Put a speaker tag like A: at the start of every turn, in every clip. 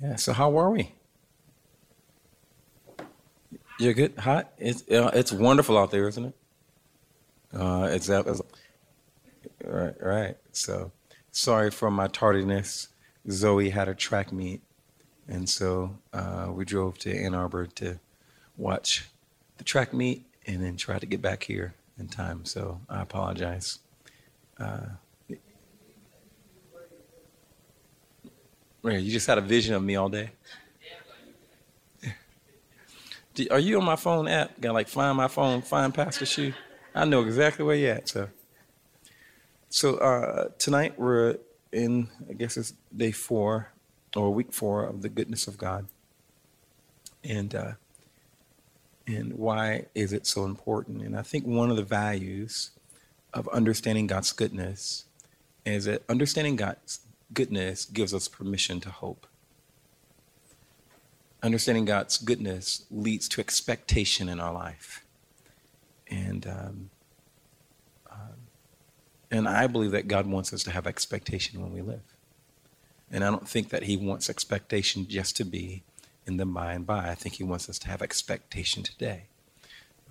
A: Yeah, so how are we? You're good? Hot? It's, uh, it's wonderful out there, isn't it? Uh, it's, it's, right, right. So, sorry for my tardiness. Zoe had a track meet, and so uh, we drove to Ann Arbor to watch the track meet and then try to get back here in time. So, I apologize. Uh, you just had a vision of me all day? Are you on my phone app? Got like find my phone, find Pastor Shoe. I know exactly where you're at. So, so uh, tonight we're in. I guess it's day four or week four of the goodness of God, and uh, and why is it so important? And I think one of the values of understanding God's goodness is that understanding God's goodness gives us permission to hope. Understanding God's goodness leads to expectation in our life. And, um, um, and I believe that God wants us to have expectation when we live. And I don't think that He wants expectation just to be in the by and by. I think He wants us to have expectation today.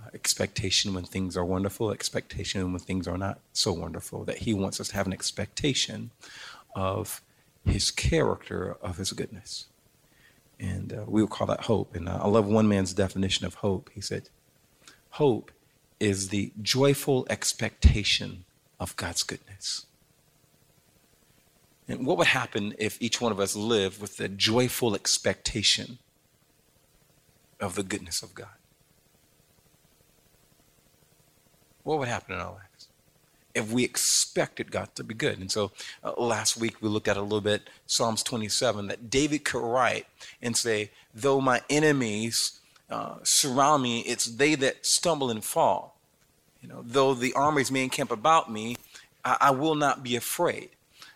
A: Uh, expectation when things are wonderful, expectation when things are not so wonderful. That He wants us to have an expectation of his character of his goodness. And uh, we would call that hope. And uh, I love one man's definition of hope. He said, Hope is the joyful expectation of God's goodness. And what would happen if each one of us lived with the joyful expectation of the goodness of God? What would happen in our life? If we expected God to be good. And so uh, last week we looked at a little bit Psalms 27 that David could write and say, Though my enemies uh, surround me, it's they that stumble and fall. You know, though the armies may encamp about me, I, I will not be afraid.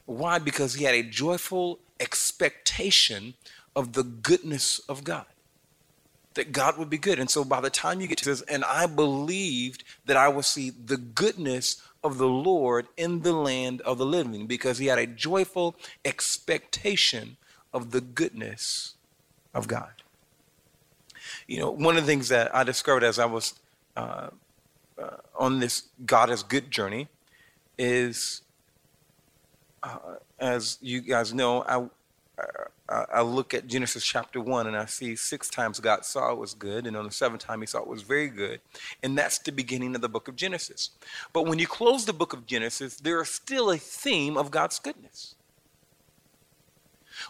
A: Why? Because he had a joyful expectation of the goodness of God that God would be good. And so by the time you get to this, and I believed that I would see the goodness of the Lord in the land of the living because he had a joyful expectation of the goodness of God. You know, one of the things that I discovered as I was uh, uh, on this God is good journey is, uh, as you guys know, I I look at Genesis chapter 1 and I see six times God saw it was good, and on the seventh time he saw it was very good. And that's the beginning of the book of Genesis. But when you close the book of Genesis, there is still a theme of God's goodness.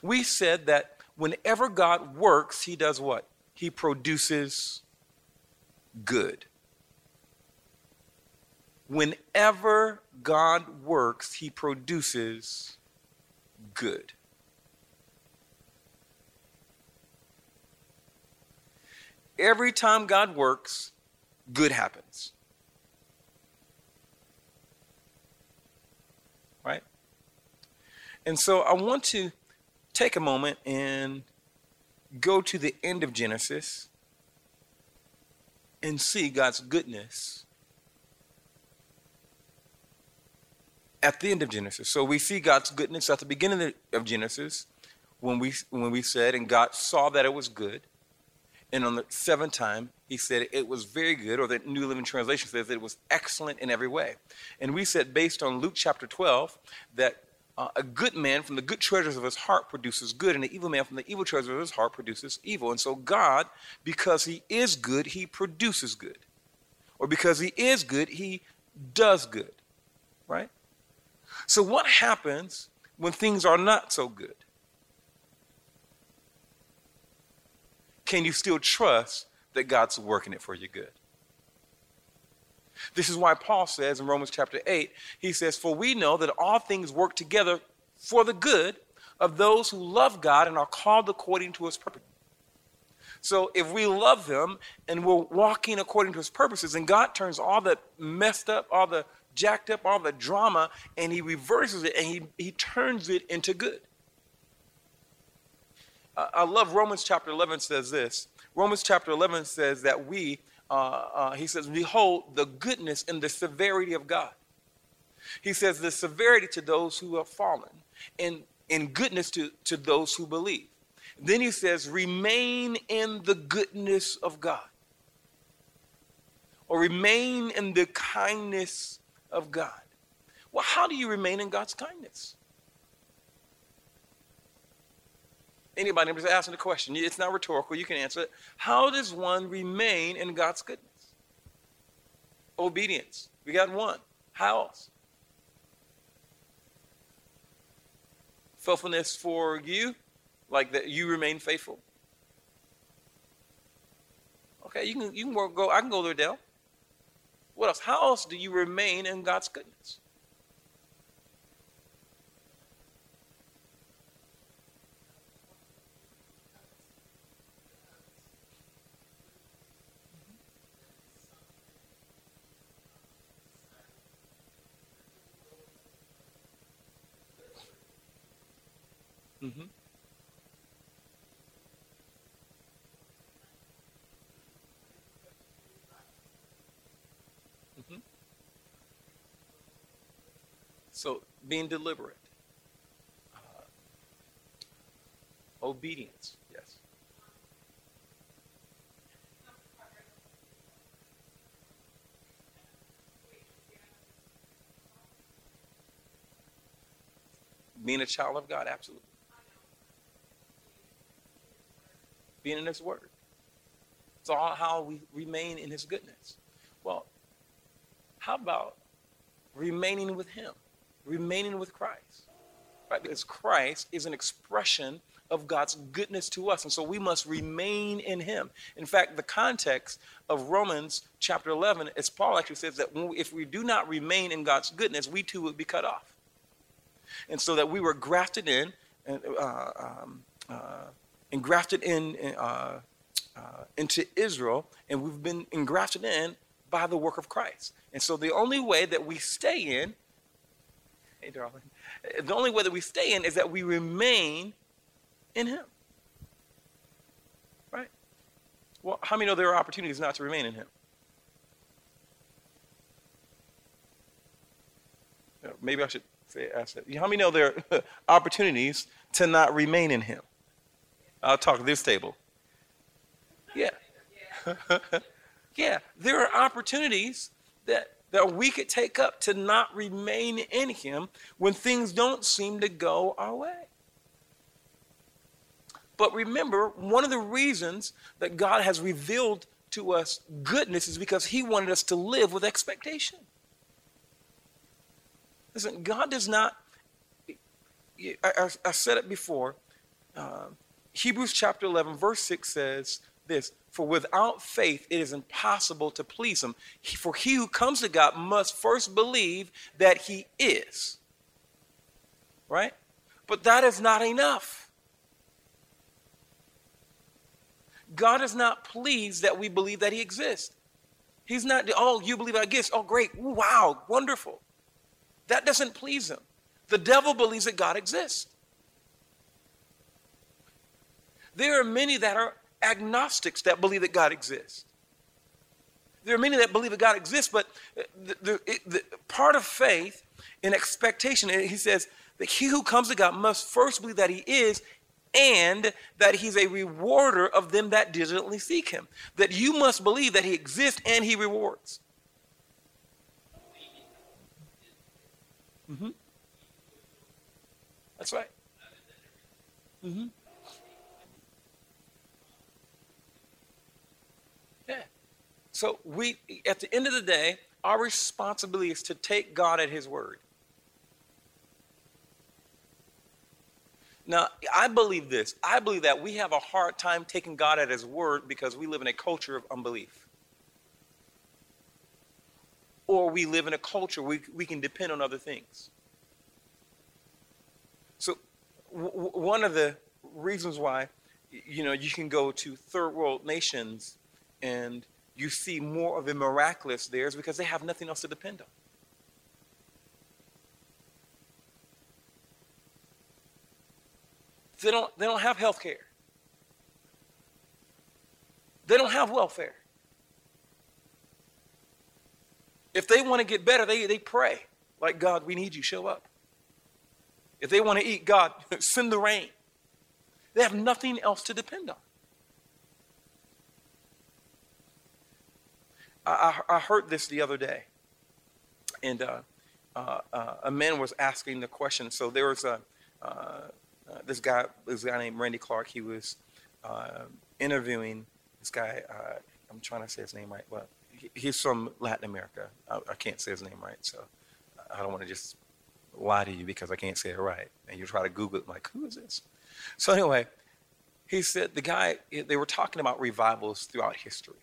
A: We said that whenever God works, he does what? He produces good. Whenever God works, he produces good. Every time God works, good happens. Right? And so I want to take a moment and go to the end of Genesis and see God's goodness at the end of Genesis. So we see God's goodness at the beginning of Genesis when we when we said and God saw that it was good. And on the seventh time, he said it was very good, or the New Living Translation says it was excellent in every way. And we said, based on Luke chapter 12, that uh, a good man from the good treasures of his heart produces good, and an evil man from the evil treasures of his heart produces evil. And so, God, because he is good, he produces good. Or because he is good, he does good. Right? So, what happens when things are not so good? Can you still trust that God's working it for your good? This is why Paul says in Romans chapter 8, he says, For we know that all things work together for the good of those who love God and are called according to his purpose. So if we love him and we're walking according to his purposes, and God turns all the messed up, all the jacked up, all the drama, and he reverses it and he, he turns it into good. I love Romans chapter 11 says this. Romans chapter 11 says that we, uh, uh, he says, behold the goodness and the severity of God. He says the severity to those who have fallen and in goodness to, to those who believe. Then he says, remain in the goodness of God. Or remain in the kindness of God. Well, how do you remain in God's kindness? Anybody, I'm just asking the question. It's not rhetorical. You can answer it. How does one remain in God's goodness? Obedience. We got one. How else? Faithfulness for you, like that you remain faithful. Okay, you can you can go. I can go there, Dell. What else? How else do you remain in God's goodness? Mm-hmm. Mm-hmm. So, being deliberate, uh, obedience, yes. Being a child of God, absolutely. Being in His Word. It's all how we remain in His goodness. Well, how about remaining with Him, remaining with Christ? Right? Because Christ is an expression of God's goodness to us. And so we must remain in Him. In fact, the context of Romans chapter 11, as Paul actually says that if we do not remain in God's goodness, we too will be cut off. And so that we were grafted in, uh, um, uh, engrafted in uh, uh, into Israel, and we've been engrafted in by the work of Christ. And so the only way that we stay in, hey darling, the only way that we stay in is that we remain in Him. Right? Well, how many know there are opportunities not to remain in Him? Maybe I should say ask that. How many know there are opportunities to not remain in Him? I'll talk this table. Yeah. yeah, there are opportunities that, that we could take up to not remain in Him when things don't seem to go our way. But remember, one of the reasons that God has revealed to us goodness is because He wanted us to live with expectation. Listen, God does not, I, I, I said it before. Uh, Hebrews chapter 11, verse 6 says this For without faith it is impossible to please him. For he who comes to God must first believe that he is. Right? But that is not enough. God is not pleased that we believe that he exists. He's not, oh, you believe I exist. Oh, great. Wow, wonderful. That doesn't please him. The devil believes that God exists. There are many that are agnostics that believe that God exists. There are many that believe that God exists, but the, the, the, part of faith and expectation, he says that he who comes to God must first believe that he is and that he's a rewarder of them that diligently seek him. That you must believe that he exists and he rewards. Mm-hmm. That's right. Mm-hmm. So we, at the end of the day, our responsibility is to take God at His word. Now, I believe this. I believe that we have a hard time taking God at His word because we live in a culture of unbelief. Or we live in a culture we, we can depend on other things. So, w- one of the reasons why, you know, you can go to third world nations and you see more of the miraculous there is because they have nothing else to depend on. They don't, they don't have health care. They don't have welfare. If they want to get better, they, they pray, like, God, we need you, show up. If they want to eat, God, send the rain. They have nothing else to depend on. I, I, heard this the other day, and uh, uh, uh, a man was asking the question. So there was a uh, uh, this guy, this guy named Randy Clark. He was uh, interviewing this guy. I'm trying to say his name right. Well, he, he's from Latin America. I, I, can't say his name right, so I don't want to just lie to you because I can't say it right. And you try to Google it, like, who is this? So anyway, he said the guy. They were talking about revivals throughout history,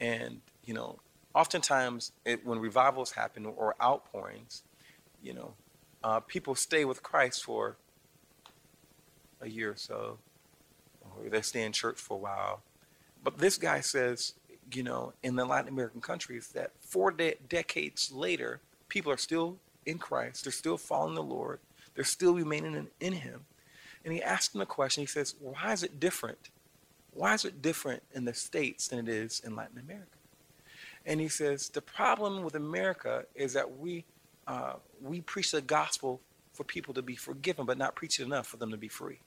A: and you know, oftentimes it, when revivals happen or outpourings, you know, uh, people stay with Christ for a year or so, or they stay in church for a while. But this guy says, you know, in the Latin American countries, that four de- decades later, people are still in Christ, they're still following the Lord, they're still remaining in, in Him. And he asked him a question. He says, Why is it different? Why is it different in the States than it is in Latin America? And he says, the problem with America is that we, uh, we preach the gospel for people to be forgiven, but not preach it enough for them to be free.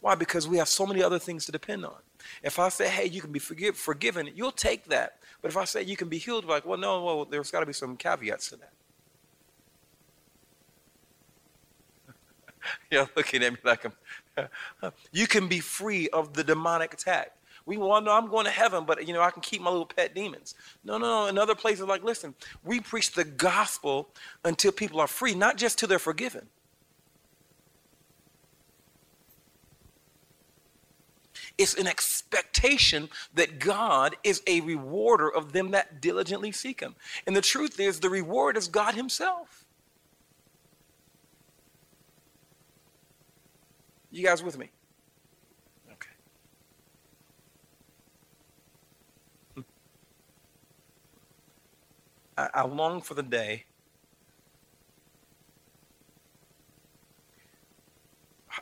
A: Why? Because we have so many other things to depend on. If I say, hey, you can be forgive, forgiven, you'll take that. But if I say you can be healed, like, well, no, well, there's got to be some caveats to that. You're looking at me like I'm. you can be free of the demonic attack. We want to know I'm going to heaven, but you know I can keep my little pet demons. No, no, no. In other places, like listen, we preach the gospel until people are free, not just till they're forgiven. It's an expectation that God is a rewarder of them that diligently seek Him. And the truth is, the reward is God Himself. You guys with me? I, I long for the day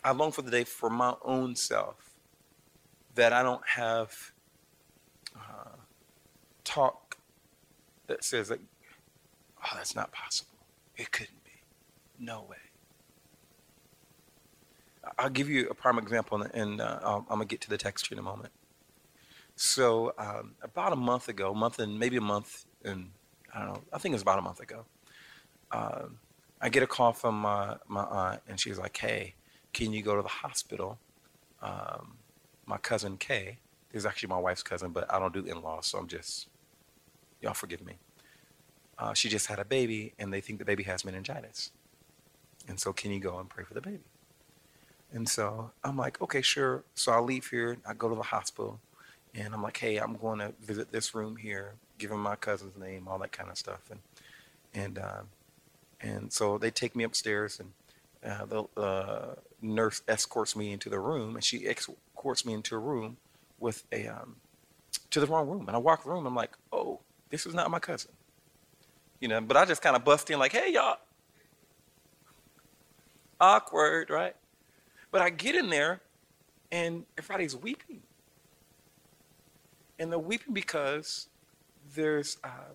A: I long for the day for my own self that I don't have uh, talk that says that, oh, that's not possible. It couldn't be. No way. I'll give you a prime example, and uh, I'm going to get to the text in a moment. So, um, about a month ago, month and maybe a month and I don't know, I think it was about a month ago. Uh, I get a call from my, my aunt, and she's like, hey, can you go to the hospital? Um, my cousin Kay, is actually my wife's cousin, but I don't do in laws, so I'm just, y'all forgive me. Uh, she just had a baby, and they think the baby has meningitis. And so, can you go and pray for the baby? And so I'm like, okay, sure. So I leave here, I go to the hospital, and I'm like, hey, I'm going to visit this room here give him my cousin's name, all that kind of stuff, and and uh, and so they take me upstairs, and uh, the uh, nurse escorts me into the room, and she escorts me into a room with a um, to the wrong room, and I walk the room, I'm like, oh, this is not my cousin, you know, but I just kind of bust in like, hey y'all, awkward, right? But I get in there, and everybody's weeping. And they're weeping because there's uh,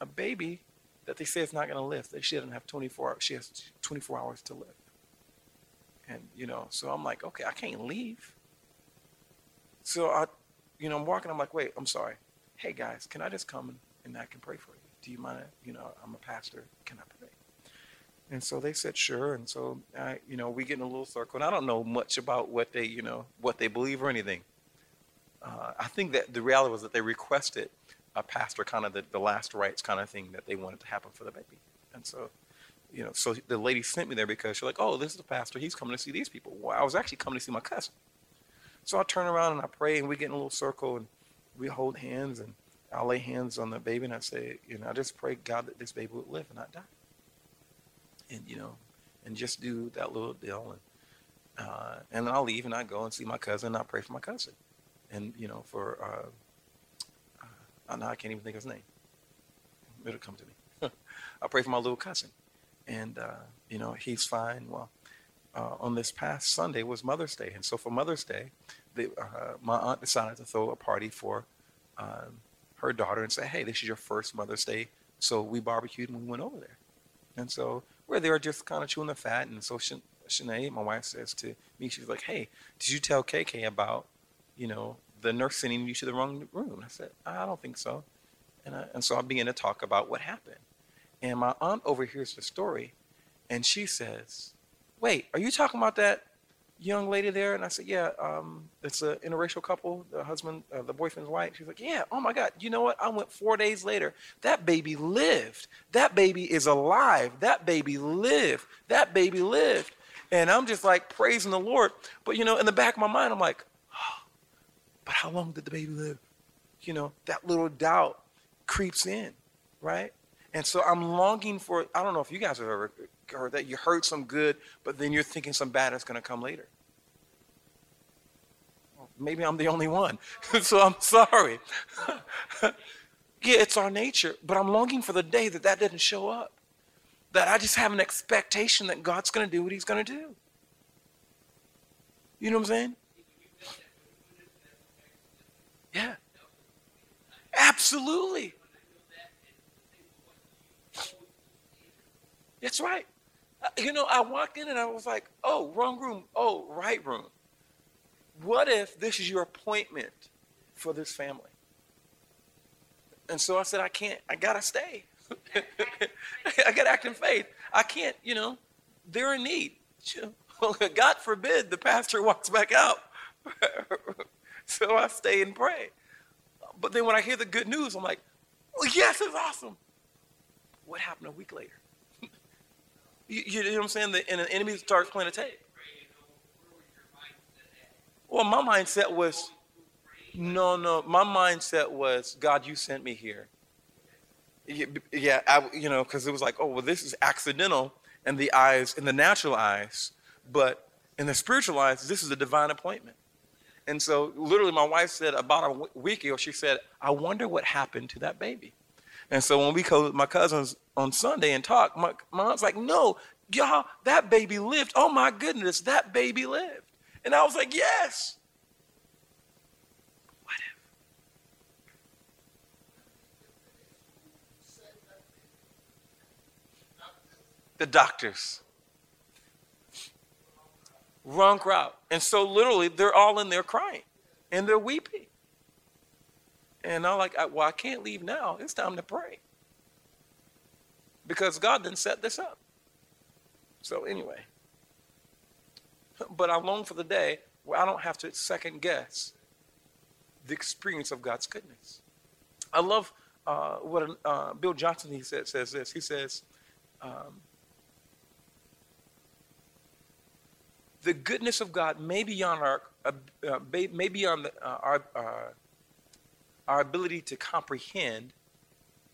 A: a baby that they say is not going to live. That she doesn't have 24 hours. She has 24 hours to live. And, you know, so I'm like, okay, I can't leave. So I, you know, I'm walking. I'm like, wait, I'm sorry. Hey, guys, can I just come and, and I can pray for you? Do you mind? You know, I'm a pastor. Can I pray? And so they said, sure. And so, I, you know, we get in a little circle. And I don't know much about what they, you know, what they believe or anything. Uh, I think that the reality was that they requested a pastor kind of the, the last rites kind of thing that they wanted to happen for the baby. And so, you know, so the lady sent me there because she's like, oh, this is the pastor. He's coming to see these people. Well, I was actually coming to see my cousin. So I turn around and I pray and we get in a little circle and we hold hands and I lay hands on the baby and I say, you know, I just pray God that this baby would live and not die. And, you know, and just do that little deal. And, uh, and then I'll leave and I go and see my cousin and I pray for my cousin. And, you know, for, uh, I know I can't even think of his name. It'll come to me. I pray for my little cousin, and uh, you know he's fine. Well, uh, on this past Sunday was Mother's Day, and so for Mother's Day, uh, my aunt decided to throw a party for um, her daughter and say, "Hey, this is your first Mother's Day." So we barbecued and we went over there, and so we're there just kind of chewing the fat and social Shanae, my wife says to me, she's like, "Hey, did you tell KK about, you know, the nurse sending you to the wrong room?" I said, "I don't think so," and I, and so I began to talk about what happened, and my aunt overhears the story, and she says, "Wait, are you talking about that young lady there?" And I said, "Yeah, um, it's an interracial couple. The husband, uh, the boyfriend's white." She's like, "Yeah, oh my God, you know what? I went four days later. That baby lived. That baby is alive. That baby lived. That baby lived." And I'm just like praising the Lord. But you know, in the back of my mind, I'm like, but how long did the baby live? You know, that little doubt creeps in, right? And so I'm longing for, I don't know if you guys have ever heard that. You heard some good, but then you're thinking some bad is going to come later. Maybe I'm the only one. so I'm sorry. yeah, it's our nature, but I'm longing for the day that that didn't show up that I just have an expectation that God's going to do what He's going to do. You know what I'm saying? Yeah. Absolutely. That's right. Uh, you know, I walked in and I was like, oh, wrong room. Oh, right room. What if this is your appointment for this family? And so I said, I can't, I got to stay. I got to act in faith. I can't, you know, they're in need. God forbid the pastor walks back out. so I stay and pray. But then when I hear the good news, I'm like, oh, yes, it's awesome. What happened a week later? you, you, know what I'm saying? The, and the enemy starts playing a tape. Well, my mindset was, no, no. My mindset was, God, you sent me here. Yeah, I, you know, because it was like, oh, well, this is accidental in the eyes, in the natural eyes, but in the spiritual eyes, this is a divine appointment. And so, literally, my wife said about a week ago, she said, I wonder what happened to that baby. And so, when we with my cousins on Sunday and talk, my, aunt's like, no, y'all, that baby lived. Oh my goodness, that baby lived. And I was like, yes. What? The doctors. Wrong crowd. And so literally they're all in there crying and they're weeping. And I'm like, well, I can't leave now. It's time to pray. Because God didn't set this up. So anyway. But I long for the day where I don't have to second guess the experience of God's goodness. I love uh, what uh, Bill Johnson he said, says this. He says, um, the goodness of God may be beyond our, uh, uh may beyond the, uh, our, uh, our ability to comprehend,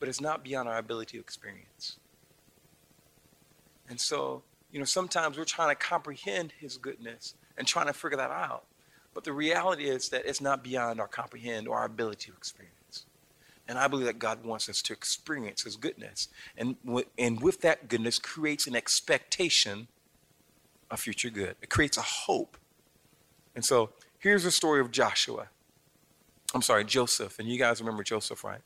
A: but it's not beyond our ability to experience. And so, you know, sometimes we're trying to comprehend His goodness and trying to figure that out. But the reality is that it's not beyond our comprehend or our ability to experience. And I believe that God wants us to experience His goodness. And, w- and with that goodness creates an expectation a future good. It creates a hope. And so here's the story of Joshua. I'm sorry, Joseph. And you guys remember Joseph, right?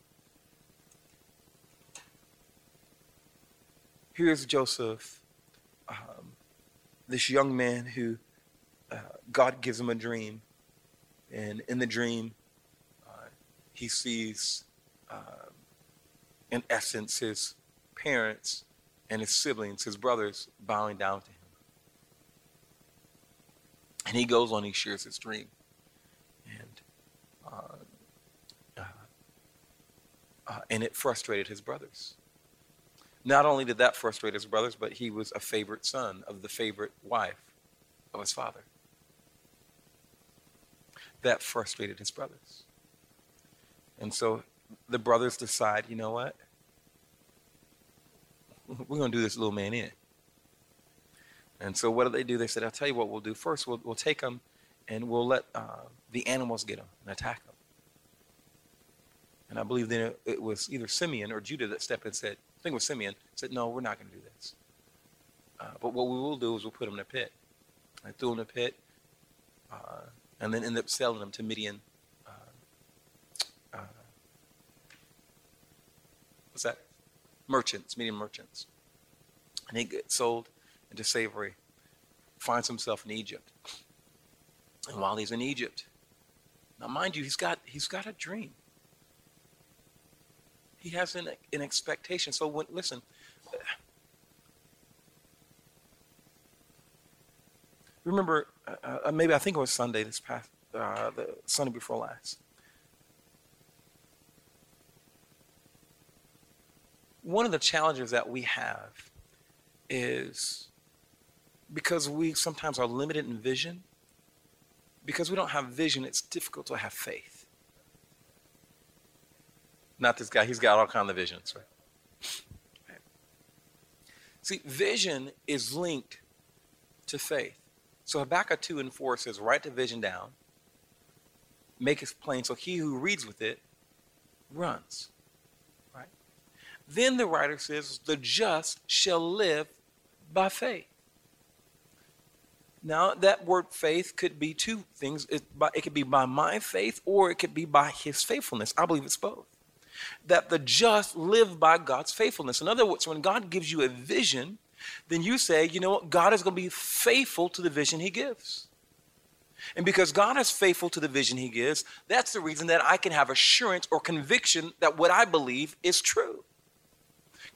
A: Here's Joseph, um, this young man who uh, God gives him a dream. And in the dream, uh, he sees, uh, in essence, his parents and his siblings, his brothers, bowing down to him. And he goes on, he shares his dream. And, uh, uh, uh, and it frustrated his brothers. Not only did that frustrate his brothers, but he was a favorite son of the favorite wife of his father. That frustrated his brothers. And so the brothers decide, you know what? We're going to do this little man in. And so what do they do? They said, I'll tell you what we'll do. First, we'll, we'll take them and we'll let uh, the animals get them and attack them. And I believe then it, it, was either Simeon or Judah that stepped in and said, I think it was Simeon, said, no, we're not going to do this. Uh, but what we will do is we'll put them in a pit. I threw them in a pit uh, and then ended up selling them to Midian. Uh, uh, what's that? Merchants, Midian merchants. And they get sold into slavery. finds himself in Egypt. And while he's in Egypt, now mind you, he's got he's got a dream. He has an, an expectation. So when listen, remember uh, uh, maybe I think it was Sunday this past uh, the Sunday before last. One of the challenges that we have is because we sometimes are limited in vision, because we don't have vision, it's difficult to have faith. Not this guy, he's got all kinds of visions, right? See, vision is linked to faith. So Habakkuk 2 and 4 says, Write the vision down, make it plain, so he who reads with it runs. Right? Then the writer says, The just shall live by faith. Now, that word faith could be two things. It, it could be by my faith or it could be by his faithfulness. I believe it's both. That the just live by God's faithfulness. In other words, when God gives you a vision, then you say, you know what? God is going to be faithful to the vision he gives. And because God is faithful to the vision he gives, that's the reason that I can have assurance or conviction that what I believe is true.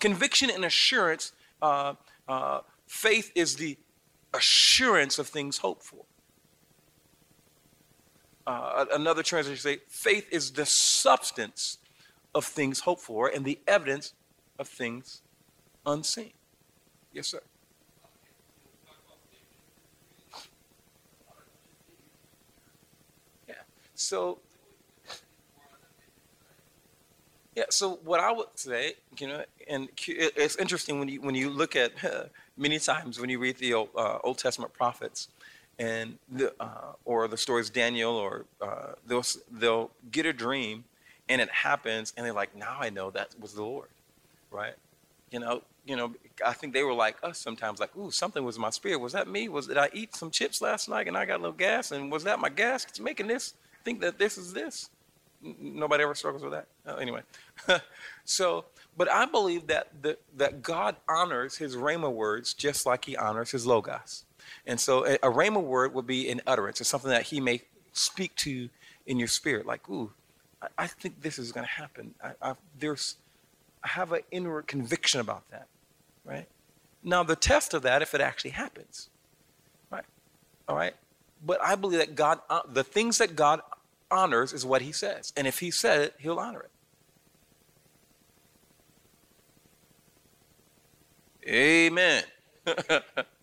A: Conviction and assurance, uh, uh, faith is the assurance of things hoped for. Uh, another translation say, faith is the substance of things hoped for and the evidence of things unseen. Yes, sir. Yeah. So, yeah. So what I would say, you know, and it's interesting when you when you look at uh, many times when you read the Old, uh, Old Testament prophets, and the, uh, or the stories Daniel, or uh, they'll they'll get a dream, and it happens, and they're like, now I know that was the Lord, right? You know, you know. I think they were like us sometimes, like, ooh, something was in my spirit. Was that me? Was did I eat some chips last night and I got a little gas? And was that my gas? It's making this think that this is this. Nobody ever struggles with that. Uh, anyway, so but I believe that the, that God honors His rhema words just like He honors His logos. And so a, a rhema word would be an utterance. It's something that He may speak to in your spirit, like, ooh, I, I think this is going to happen. I, I, there's, I have an inward conviction about that, right? Now the test of that, if it actually happens, right? All right. But I believe that God, uh, the things that God honors is what He says, and if He said it, He'll honor it. Amen.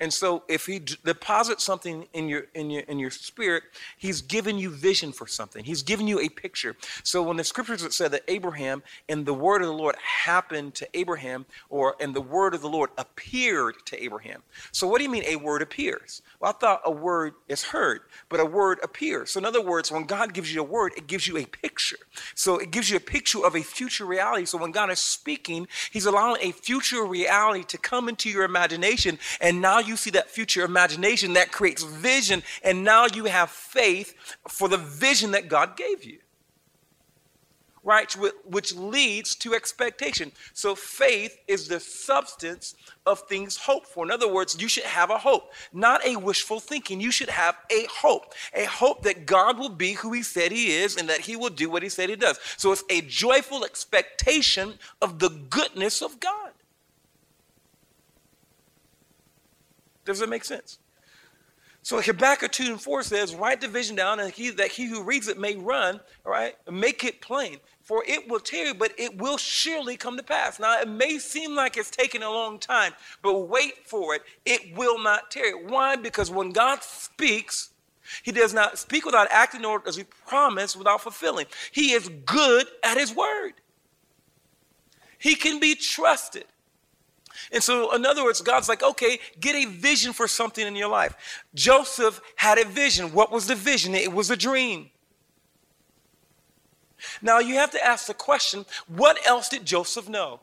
A: And so if he d- deposits something in your in your in your spirit, he's given you vision for something. He's given you a picture. So when the scriptures said that Abraham and the word of the Lord happened to Abraham, or and the word of the Lord appeared to Abraham. So what do you mean a word appears? Well, I thought a word is heard, but a word appears. So in other words, when God gives you a word, it gives you a picture. So it gives you a picture of a future reality. So when God is speaking, He's allowing a future reality to come into your imagination, and now see that future imagination that creates vision, and now you have faith for the vision that God gave you. Right? Which leads to expectation. So faith is the substance of things hoped for. In other words, you should have a hope, not a wishful thinking. You should have a hope, a hope that God will be who He said He is and that He will do what He said He does. So it's a joyful expectation of the goodness of God. Does it make sense? So Habakkuk 2 and 4 says, Write the vision down, and he, that he who reads it may run, all right? Make it plain. For it will tarry, but it will surely come to pass. Now, it may seem like it's taking a long time, but wait for it. It will not tarry. Why? Because when God speaks, he does not speak without acting, nor does he promise without fulfilling. He is good at his word. He can be trusted. And so, in other words, God's like, okay, get a vision for something in your life. Joseph had a vision. What was the vision? It was a dream. Now, you have to ask the question what else did Joseph know?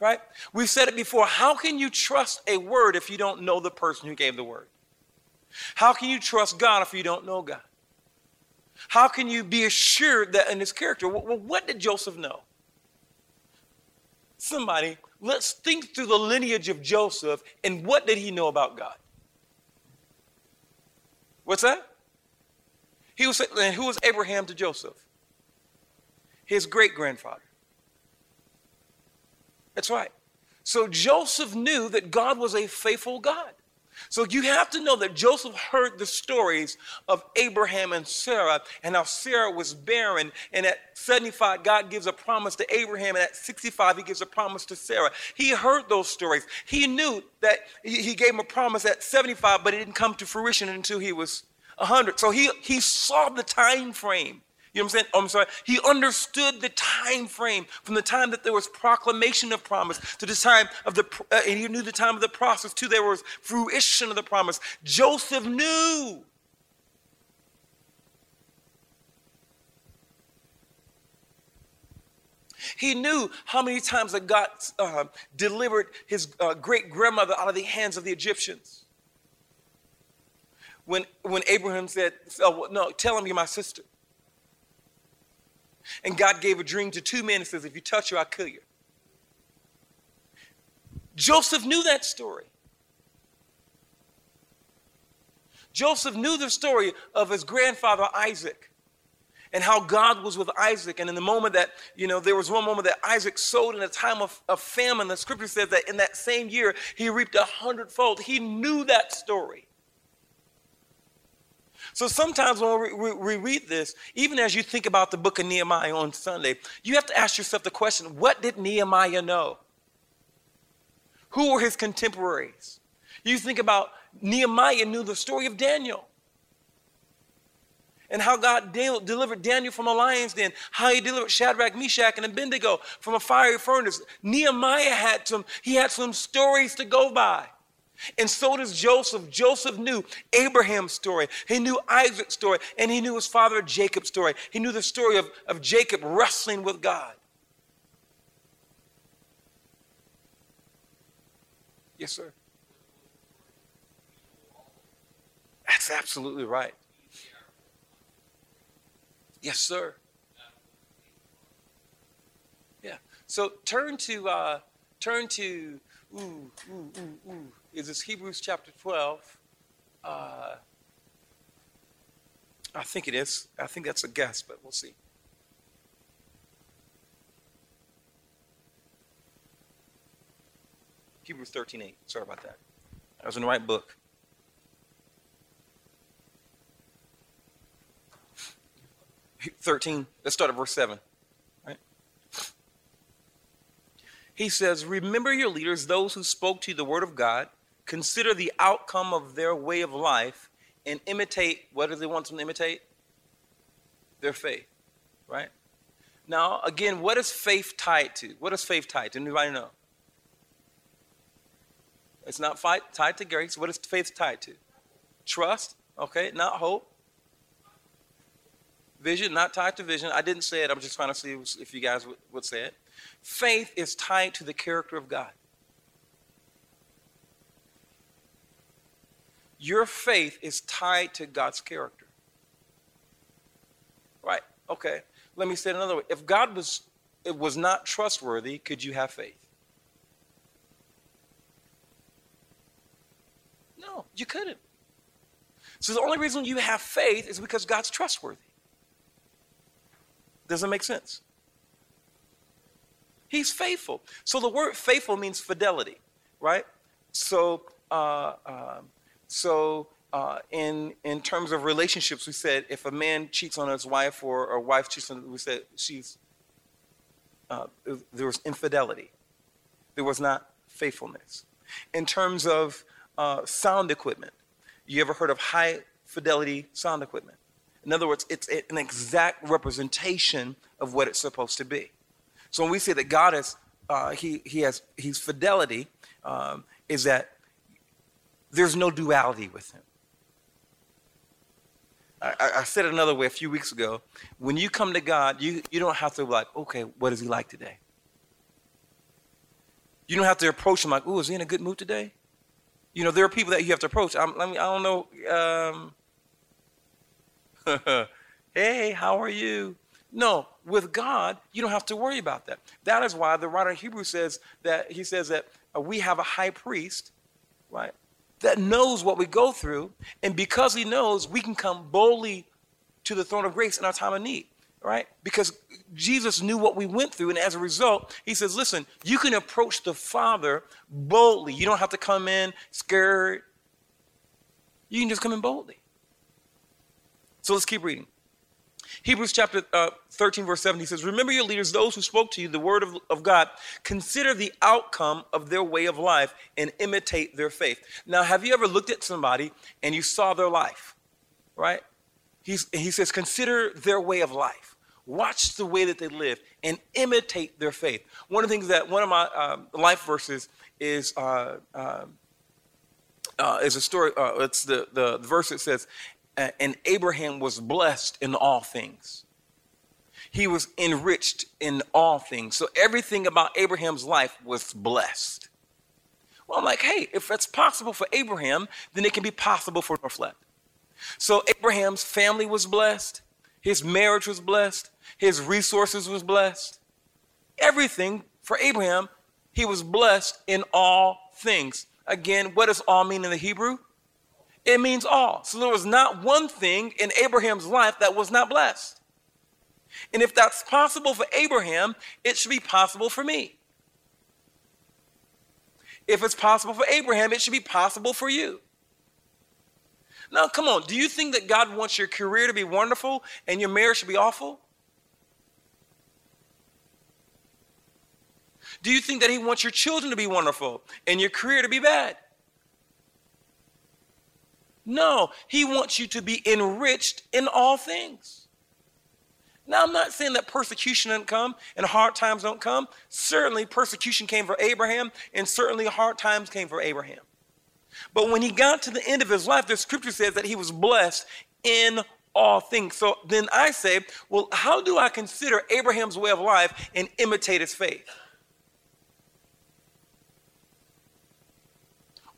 A: Right? We've said it before. How can you trust a word if you don't know the person who gave the word? How can you trust God if you don't know God? How can you be assured that in his character? Well, what did Joseph know? Somebody let's think through the lineage of Joseph and what did he know about God? What's that? He was, and who was Abraham to Joseph? His great grandfather. That's right. So Joseph knew that God was a faithful God. So you have to know that Joseph heard the stories of Abraham and Sarah and how Sarah was barren. And at 75, God gives a promise to Abraham. And at 65, he gives a promise to Sarah. He heard those stories. He knew that he gave him a promise at 75, but it didn't come to fruition until he was 100. So he, he saw the time frame. You know what I'm saying? I'm sorry. He understood the time frame from the time that there was proclamation of promise to the time of the, uh, and he knew the time of the process to there was fruition of the promise. Joseph knew. He knew how many times that God uh, delivered his uh, great grandmother out of the hands of the Egyptians. When, when Abraham said, oh, No, tell him you're my sister. And God gave a dream to two men and says, If you touch her, I'll kill you. Joseph knew that story. Joseph knew the story of his grandfather Isaac and how God was with Isaac. And in the moment that, you know, there was one moment that Isaac sowed in a time of, of famine, the scripture says that in that same year he reaped a hundredfold. He knew that story. So sometimes when we, we, read this, even as you think about the book of Nehemiah on Sunday, you have to ask yourself the question what did Nehemiah know? Who were his contemporaries? You think about Nehemiah knew the story of Daniel and how God de- delivered Daniel from a lion's den, how he delivered Shadrach, Meshach, and Abednego from a fiery furnace. Nehemiah had some, he had some stories to go by. And so does Joseph. Joseph knew Abraham's story. He knew Isaac's story. And he knew his father Jacob's story. He knew the story of, of Jacob wrestling with God. Yes, sir. That's absolutely right. Yes, sir. Yeah. So turn to uh, turn to ooh ooh ooh ooh is this Hebrews chapter 12. Uh, I think it is. I think that's a guess, but we'll see. Hebrews 13 8. Sorry about that. I was in the right book. Thirteen. Let's start at verse seven. Right. He says, "Remember your leaders, those who spoke to you the word of God, consider the outcome of their way of life and imitate what do they want them to imitate? Their faith, right? Now, again, what is faith tied to? What is faith tied to? Anybody know? It's not fight, tied to grace. What is faith tied to? Trust, okay, not hope. Vision, not tied to vision. I didn't say it. I'm just trying to see if you guys would, would say it. Faith is tied to the character of God. Your faith is tied to God's character. Right? Okay. Let me say it another way. If God was it was not trustworthy, could you have faith? No, you couldn't. So the only reason you have faith is because God's trustworthy. Does it make sense? He's faithful. So the word faithful means fidelity, right? So uh, um, so, uh, in in terms of relationships, we said if a man cheats on his wife or a wife cheats on, we said she's uh, there was infidelity. There was not faithfulness. In terms of uh, sound equipment, you ever heard of high fidelity sound equipment? In other words, it's an exact representation of what it's supposed to be. So when we say that God is, uh, he, he has, he's fidelity, um, is that there's no duality with him. I, I, said it another way a few weeks ago. When you come to God, you, you don't have to be like, okay, what is he like today? You don't have to approach him like, oh, is he in a good mood today? You know, there are people that you have to approach. I'm, I, don't know. Um, hey, how are you? No, with God, you don't have to worry about that. That is why the writer of Hebrews says that he says that we have a high priest, right, that knows what we go through. And because he knows, we can come boldly to the throne of grace in our time of need, right? Because Jesus knew what we went through. And as a result, he says, listen, you can approach the Father boldly. You don't have to come in scared. You can just come in boldly. So let's keep reading. Hebrews chapter uh, 13, verse 7, he says, Remember your leaders, those who spoke to you the word of, of God. Consider the outcome of their way of life and imitate their faith. Now, have you ever looked at somebody and you saw their life, right? He's, he says, Consider their way of life. Watch the way that they live and imitate their faith. One of the things that one of my uh, life verses is. Uh, um, uh, is a story. Uh, it's the, the, the verse that says, Uh, and Abraham was blessed in all things. He was enriched in all things. So everything about Abraham's life was blessed. Well, I'm like, hey, if it's possible for Abraham, then it can be possible for Norflette. So Abraham's family was blessed, his marriage was blessed, his resources was blessed. Everything for Abraham, he was blessed in all things. Again, what does all mean in the Hebrew? It means all. So there was not one thing in Abraham's life that was not blessed. And if that's possible for Abraham, it should be possible for me. If it's possible for Abraham, it should be possible for you. Now, come on. Do you think that God wants your career to be wonderful and your marriage to be awful? Do you think that He wants your children to be wonderful and your career to be bad? No, he wants you to be enriched in all things. Now, I'm not saying that persecution doesn't come and hard times don't come. Certainly, persecution came for Abraham, and certainly hard times came for Abraham. But when he got to the end of his life, the scripture says that he was blessed in all things. So then I say, well, how do I consider Abraham's way of life and imitate his faith?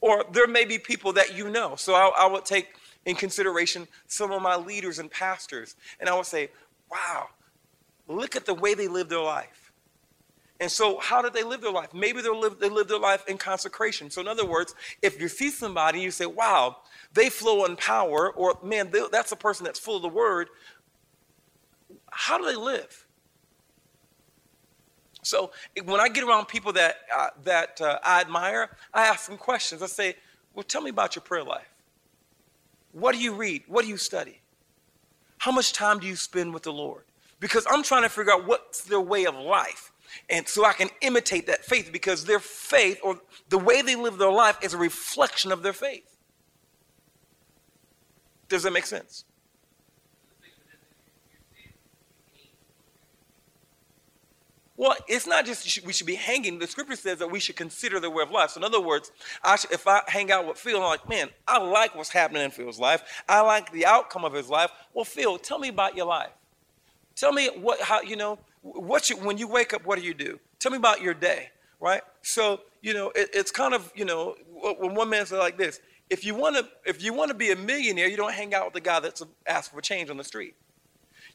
A: Or there may be people that you know. So I, I would take in consideration some of my leaders and pastors, and I would say, wow, look at the way they live their life. And so, how did they live their life? Maybe they live, they live their life in consecration. So, in other words, if you see somebody, you say, wow, they flow in power, or man, they, that's a person that's full of the word. How do they live? So when I get around people that, uh, that uh, I admire, I ask them questions. I say, well, tell me about your prayer life. What do you read? What do you study? How much time do you spend with the Lord? Because I'm trying to figure out what's their way of life. And so I can imitate that faith because their faith or the way they live their life is a reflection of their faith. Does that make sense? Well, it's not just we should be hanging. The scripture says that we should consider the way of life. So, in other words, I should, if I hang out with Phil, I'm like, man, I like what's happening in Phil's life. I like the outcome of his life. Well, Phil, tell me about your life. Tell me what, how, you know, what you, when you wake up, what do you do? Tell me about your day, right? So, you know, it, it's kind of, you know, when one man says like this, if you want to, if you want to be a millionaire, you don't hang out with the guy that's asking for change on the street.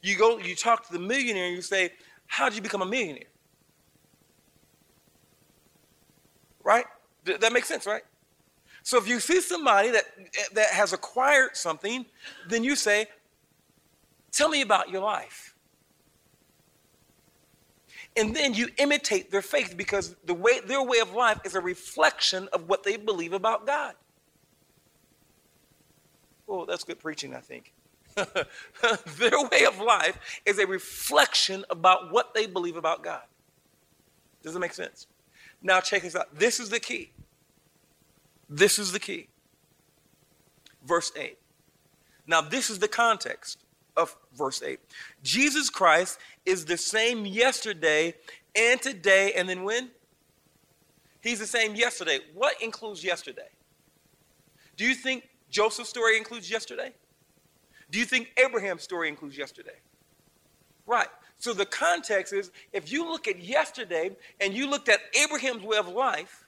A: You go, you talk to the millionaire, and you say, how did you become a millionaire? That makes sense, right? So if you see somebody that, that has acquired something, then you say, Tell me about your life. And then you imitate their faith because the way, their way of life is a reflection of what they believe about God. Oh, that's good preaching, I think. their way of life is a reflection about what they believe about God. Does it make sense? Now, check this out. This is the key. This is the key. Verse 8. Now, this is the context of verse 8. Jesus Christ is the same yesterday and today, and then when? He's the same yesterday. What includes yesterday? Do you think Joseph's story includes yesterday? Do you think Abraham's story includes yesterday? Right. So the context is if you look at yesterday and you looked at Abraham's way of life,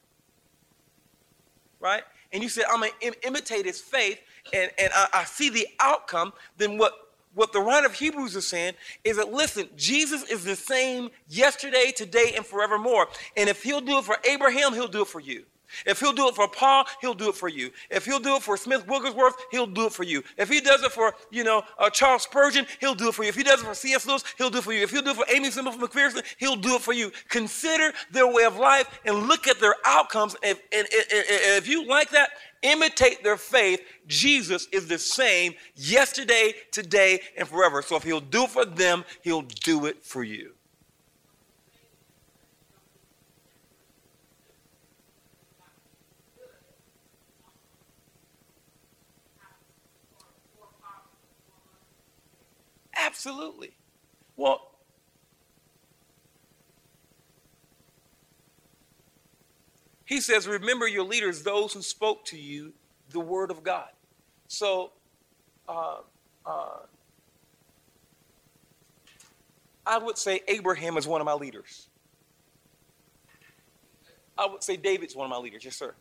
A: right? And you said, I'm going to imitate his faith and, and I, I see the outcome, then what, what the writer of Hebrews is saying is that listen, Jesus is the same yesterday, today, and forevermore. And if he'll do it for Abraham, he'll do it for you. If he'll do it for Paul, he'll do it for you. If he'll do it for Smith Wigglesworth, he'll do it for you. If he does it for, you know, uh, Charles Spurgeon, he'll do it for you. If he does it for C.S. Lewis, he'll do it for you. If he'll do it for Aimee Semple McPherson, he'll do it for you. Consider their way of life and look at their outcomes. If, and, and, and if you like that, imitate their faith. Jesus is the same yesterday, today, and forever. So if he'll do it for them, he'll do it for you. Absolutely. Well, he says, Remember your leaders, those who spoke to you the word of God. So, uh, uh, I would say Abraham is one of my leaders. I would say David's one of my leaders. Yes, sir.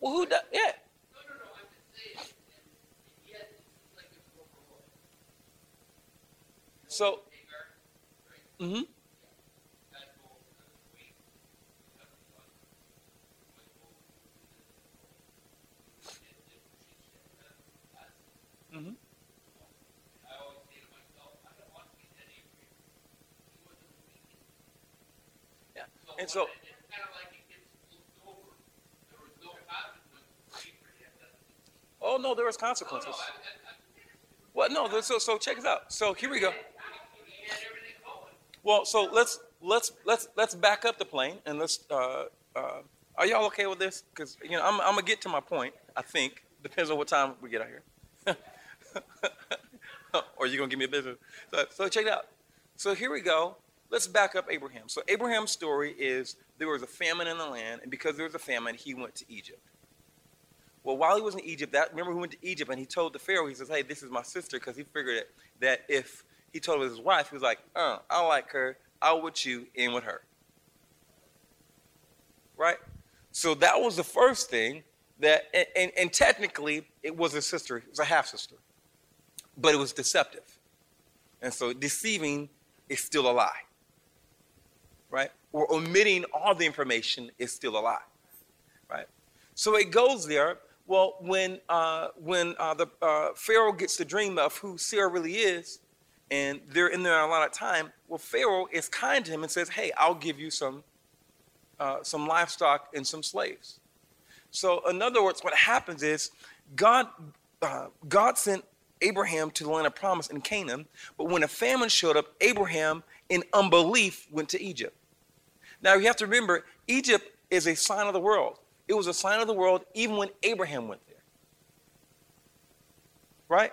A: Well, who does? Yeah. So, mm-hmm. Mm-hmm. Yeah. And so, oh no, there was consequences. Well, no, so so check this out. So here we go. Well, so let's let's let's let's back up the plane and let's. Uh, uh, are y'all okay with this? Because you know I'm I'm gonna get to my point. I think depends on what time we get out here. or you gonna give me a business? So, so check it out. So here we go. Let's back up Abraham. So Abraham's story is there was a famine in the land, and because there was a famine, he went to Egypt. Well, while he was in Egypt, that remember he went to Egypt and he told the Pharaoh, he says, "Hey, this is my sister," because he figured that, that if he told his wife, he was like, uh, I like her. I'll with you in with her. Right? So that was the first thing that, and, and, and technically, it was a sister, it was a half sister, but it was deceptive. And so deceiving is still a lie. Right? Or omitting all the information is still a lie. Right? So it goes there. Well, when, uh, when uh, the uh, Pharaoh gets the dream of who Sarah really is, and they're in there a lot of time. Well, Pharaoh is kind to him and says, "Hey, I'll give you some, uh, some livestock and some slaves." So, in other words, what happens is God, uh, God sent Abraham to the land of promise in Canaan, but when a famine showed up, Abraham, in unbelief, went to Egypt. Now you have to remember, Egypt is a sign of the world. It was a sign of the world even when Abraham went there. Right?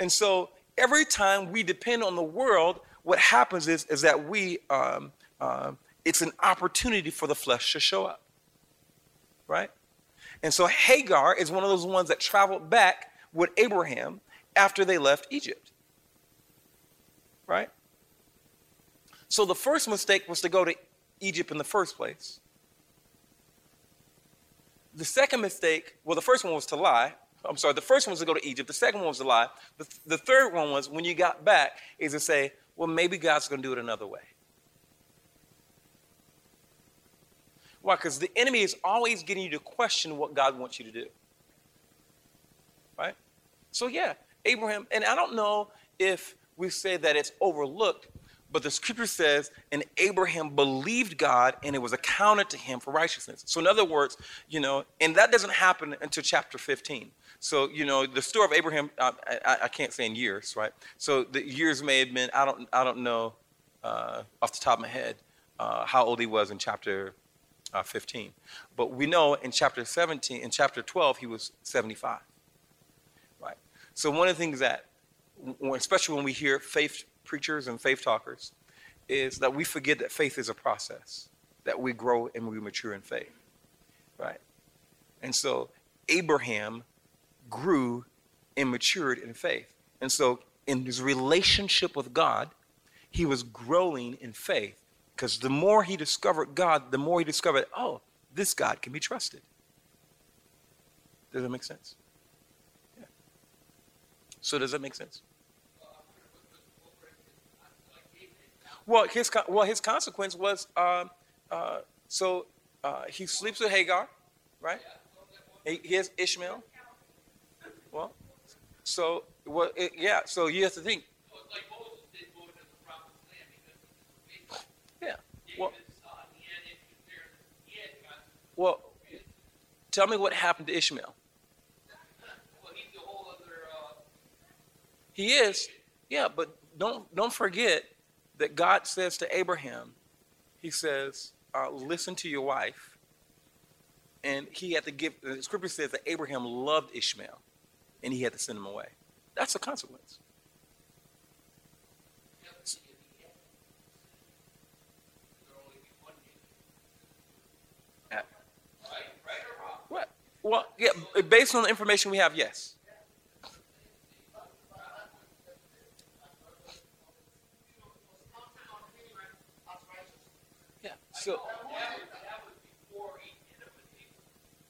A: And so every time we depend on the world, what happens is, is that we, um, uh, it's an opportunity for the flesh to show up. Right? And so Hagar is one of those ones that traveled back with Abraham after they left Egypt. Right? So the first mistake was to go to Egypt in the first place. The second mistake, well, the first one was to lie. I'm sorry, the first one was to go to Egypt. The second one was to lie. The, the third one was when you got back, is to say, well, maybe God's going to do it another way. Why? Because the enemy is always getting you to question what God wants you to do. Right? So, yeah, Abraham, and I don't know if we say that it's overlooked, but the scripture says, and Abraham believed God and it was accounted to him for righteousness. So, in other words, you know, and that doesn't happen until chapter 15. So, you know, the story of Abraham, uh, I, I, can't say in years, right? So the years may have been, I don't, I don't know uh, off the top of my head uh, how old he was in chapter uh, 15. But we know in chapter 17, in chapter 12, he was 75, right? So one of the things that, especially when we hear faith preachers and faith talkers, is that we forget that faith is a process, that we grow and we mature in faith, right? And so Abraham grew and matured in faith. And so, in his relationship with God, he was growing in faith because the more he discovered God, the more he discovered, oh, this God can be trusted. Does that make sense? Yeah. So does that make sense? Well, his well his consequence was um, uh, so uh, he sleeps with Hagar, right? He, he has Ishmael. Well, so well, it, yeah. So you have to think. Yeah. Well, well, tell me what happened to Ishmael. He is, yeah, but don't don't forget that God says to Abraham, He says, uh, "Listen to your wife." And he had to give. The scripture says that Abraham loved Ishmael, and he had to send him away. That's a consequence. What? Well, yeah. Based on the information we have, yes. Yeah. So,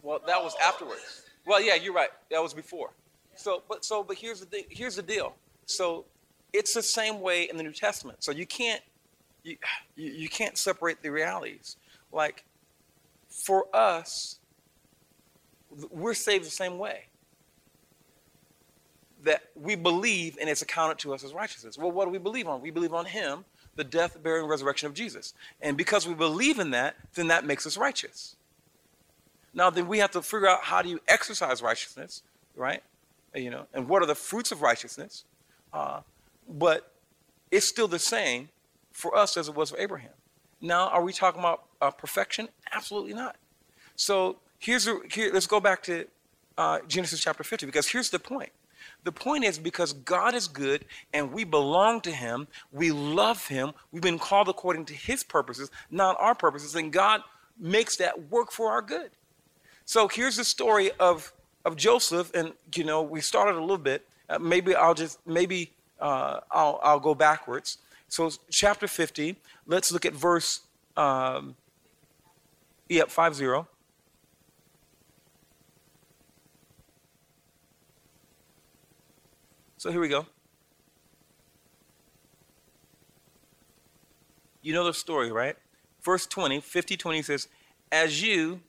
A: well, that was afterwards. Well, yeah, you're right. That was before. So, but so, but here's the thing. Here's the deal. So, it's the same way in the New Testament. So you can't you you, can't separate the realities. Like for us, we're saved the same way. That we believe and it's accounted to us as righteousness. Well, what do we believe on? We believe on Him the death, burial, and resurrection of Jesus. And because we believe in that, then that makes us righteous. Now, then we have to figure out how do you exercise righteousness, right? You know, and what are the fruits of righteousness? Uh, but it's still the same for us as it was for Abraham. Now, are we talking about uh, perfection? Absolutely not. So here's a, here. Let's go back to uh, Genesis chapter 50 because here's the point. The point is because God is good and we belong to Him, we love Him, we've been called according to His purposes, not our purposes, and God makes that work for our good. So here's the story of, of Joseph, and you know, we started a little bit. Uh, maybe I'll just, maybe uh, I'll, I'll go backwards. So, chapter 50, let's look at verse, um, yep, 5 0. So here we go. You know the story, right? Verse 20, 50 20 says, As you,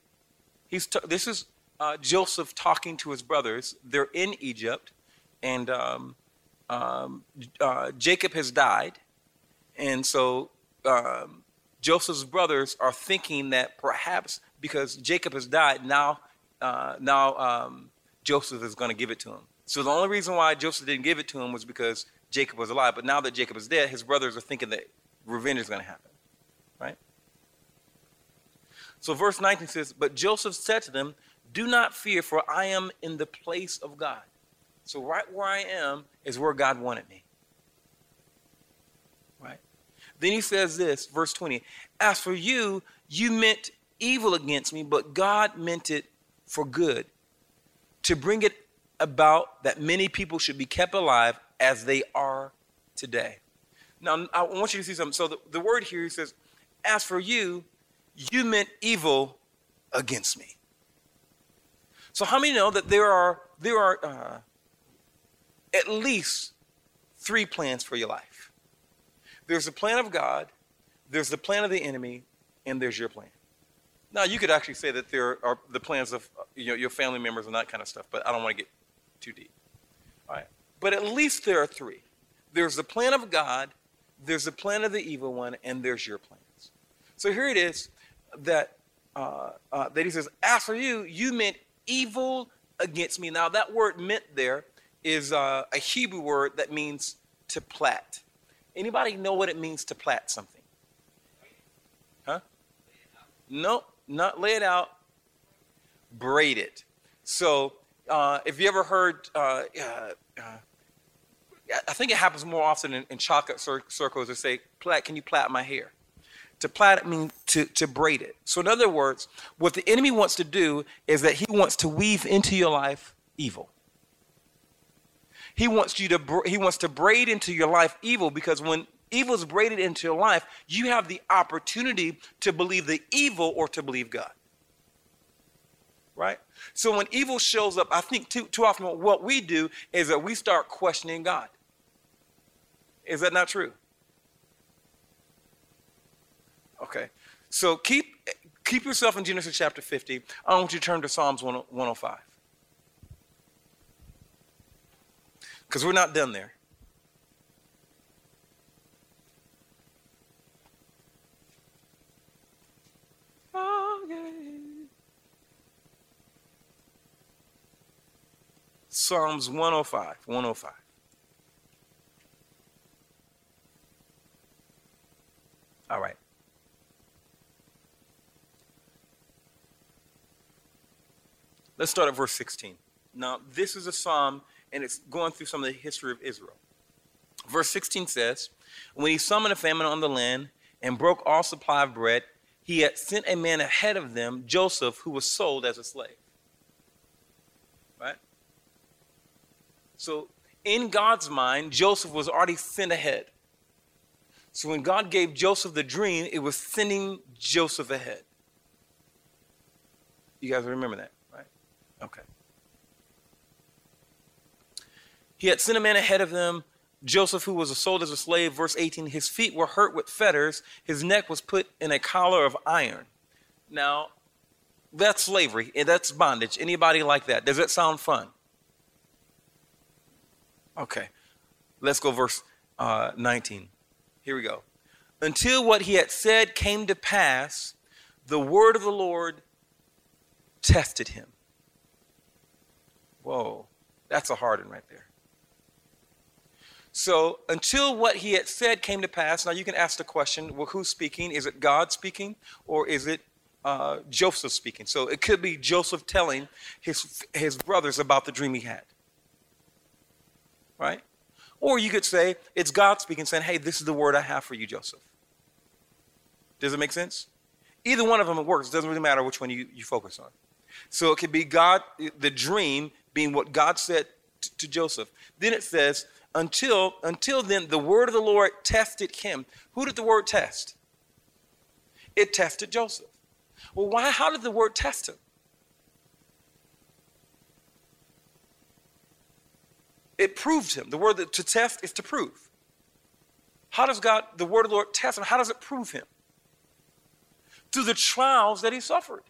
A: he's t- this is uh, Joseph talking to his brothers. They're in Egypt, and um, um, uh, Jacob has died. And so um, Joseph's brothers are thinking that perhaps because Jacob has died, now, uh, now um, Joseph is going to give it to him. So the only reason why Joseph didn't give it to him was because Jacob was alive. But now that Jacob is dead, his brothers are thinking that revenge is going to happen. Right? So verse 19 says, But Joseph said to them, Do not fear, for I am in the place of God. So right where I am is where God wanted me. Right? Then he says this, verse 20, As for you, you meant evil against me, but God meant it for good, to bring it about that many people should be kept alive as they are today. Now, I want you to see something. So, the, the word here he says, As for you, you meant evil against me. So, how many know that there are, there are uh, at least three plans for your life? There's the plan of God, there's the plan of the enemy, and there's your plan. Now, you could actually say that there are the plans of you know, your family members and that kind of stuff, but I don't want to get too deep. All right. But at least there are three. There's the plan of God, there's the plan of the evil one, and there's your plans. So here it is that uh, uh, that he says, "As for you, you meant evil against me." Now that word "meant" there is uh, a Hebrew word that means to plat. Anybody know what it means to plat something? Huh? No, not lay it out. Braid it. So uh, if you ever heard, uh, uh, I think it happens more often in, in chocolate cir- circles They say, "Plat, can you plait my hair? To plait it means to, to braid it. So, in other words, what the enemy wants to do is that he wants to weave into your life evil. He wants you to he wants to braid into your life evil because when evil is braided into your life, you have the opportunity to believe the evil or to believe God. right? So when evil shows up, I think too, too often what we do is that we start questioning God. Is that not true? Okay. So keep keep yourself in Genesis chapter 50. I want you to turn to Psalms 105. Because we're not done there. Psalms 105. 105. All right. Let's start at verse 16. Now, this is a psalm, and it's going through some of the history of Israel. Verse 16 says, When he summoned a famine on the land and broke all supply of bread, he had sent a man ahead of them, Joseph, who was sold as a slave. Right? So, in God's mind, Joseph was already sent ahead. So, when God gave Joseph the dream, it was sending Joseph ahead. You guys remember that? Okay. He had sent a man ahead of them, Joseph, who was sold as a slave. Verse 18 His feet were hurt with fetters, his neck was put in a collar of iron. Now, that's slavery, and that's bondage. Anybody like that? Does that sound fun? Okay. Let's go, verse uh, 19. Here we go. Until what he had said came to pass, the word of the Lord tested him. Whoa, that's a hard one right there. So until what he had said came to pass, now you can ask the question, well, who's speaking? Is it God speaking or is it uh, Joseph speaking? So it could be Joseph telling his, his brothers about the dream he had. Right? Or you could say it's God speaking, saying, hey, this is the word I have for you, Joseph. Does it make sense? Either one of them works. It doesn't really matter which one you, you focus on. So it could be God, the dream being what God said t- to Joseph. Then it says, until, until then, the word of the Lord tested him. Who did the word test? It tested Joseph. Well, why? How did the word test him? It proved him. The word that to test is to prove. How does God, the word of the Lord, test him? How does it prove him? Through the trials that he suffered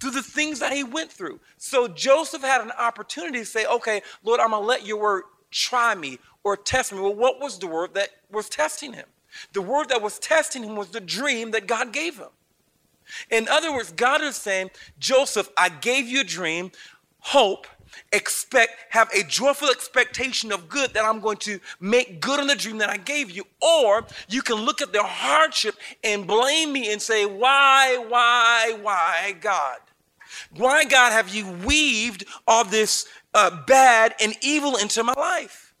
A: through the things that he went through. So Joseph had an opportunity to say, okay, Lord, I'm going to let your word try me or test me. Well, what was the word that was testing him? The word that was testing him was the dream that God gave him. In other words, God is saying, Joseph, I gave you a dream, hope, expect, have a joyful expectation of good that I'm going to make good on the dream that I gave you. Or you can look at the hardship and blame me and say, Why, why, why, God? Why, God, have you weaved all this uh, bad and evil into my life?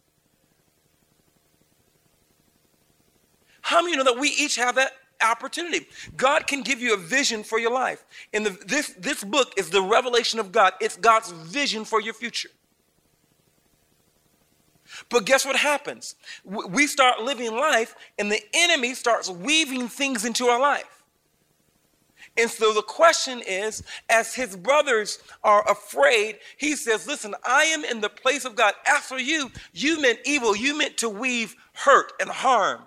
A: How many know that we each have that opportunity? God can give you a vision for your life. And the, this, this book is the revelation of God, it's God's vision for your future. But guess what happens? We start living life, and the enemy starts weaving things into our life. And so the question is as his brothers are afraid, he says, Listen, I am in the place of God. As for you, you meant evil, you meant to weave hurt and harm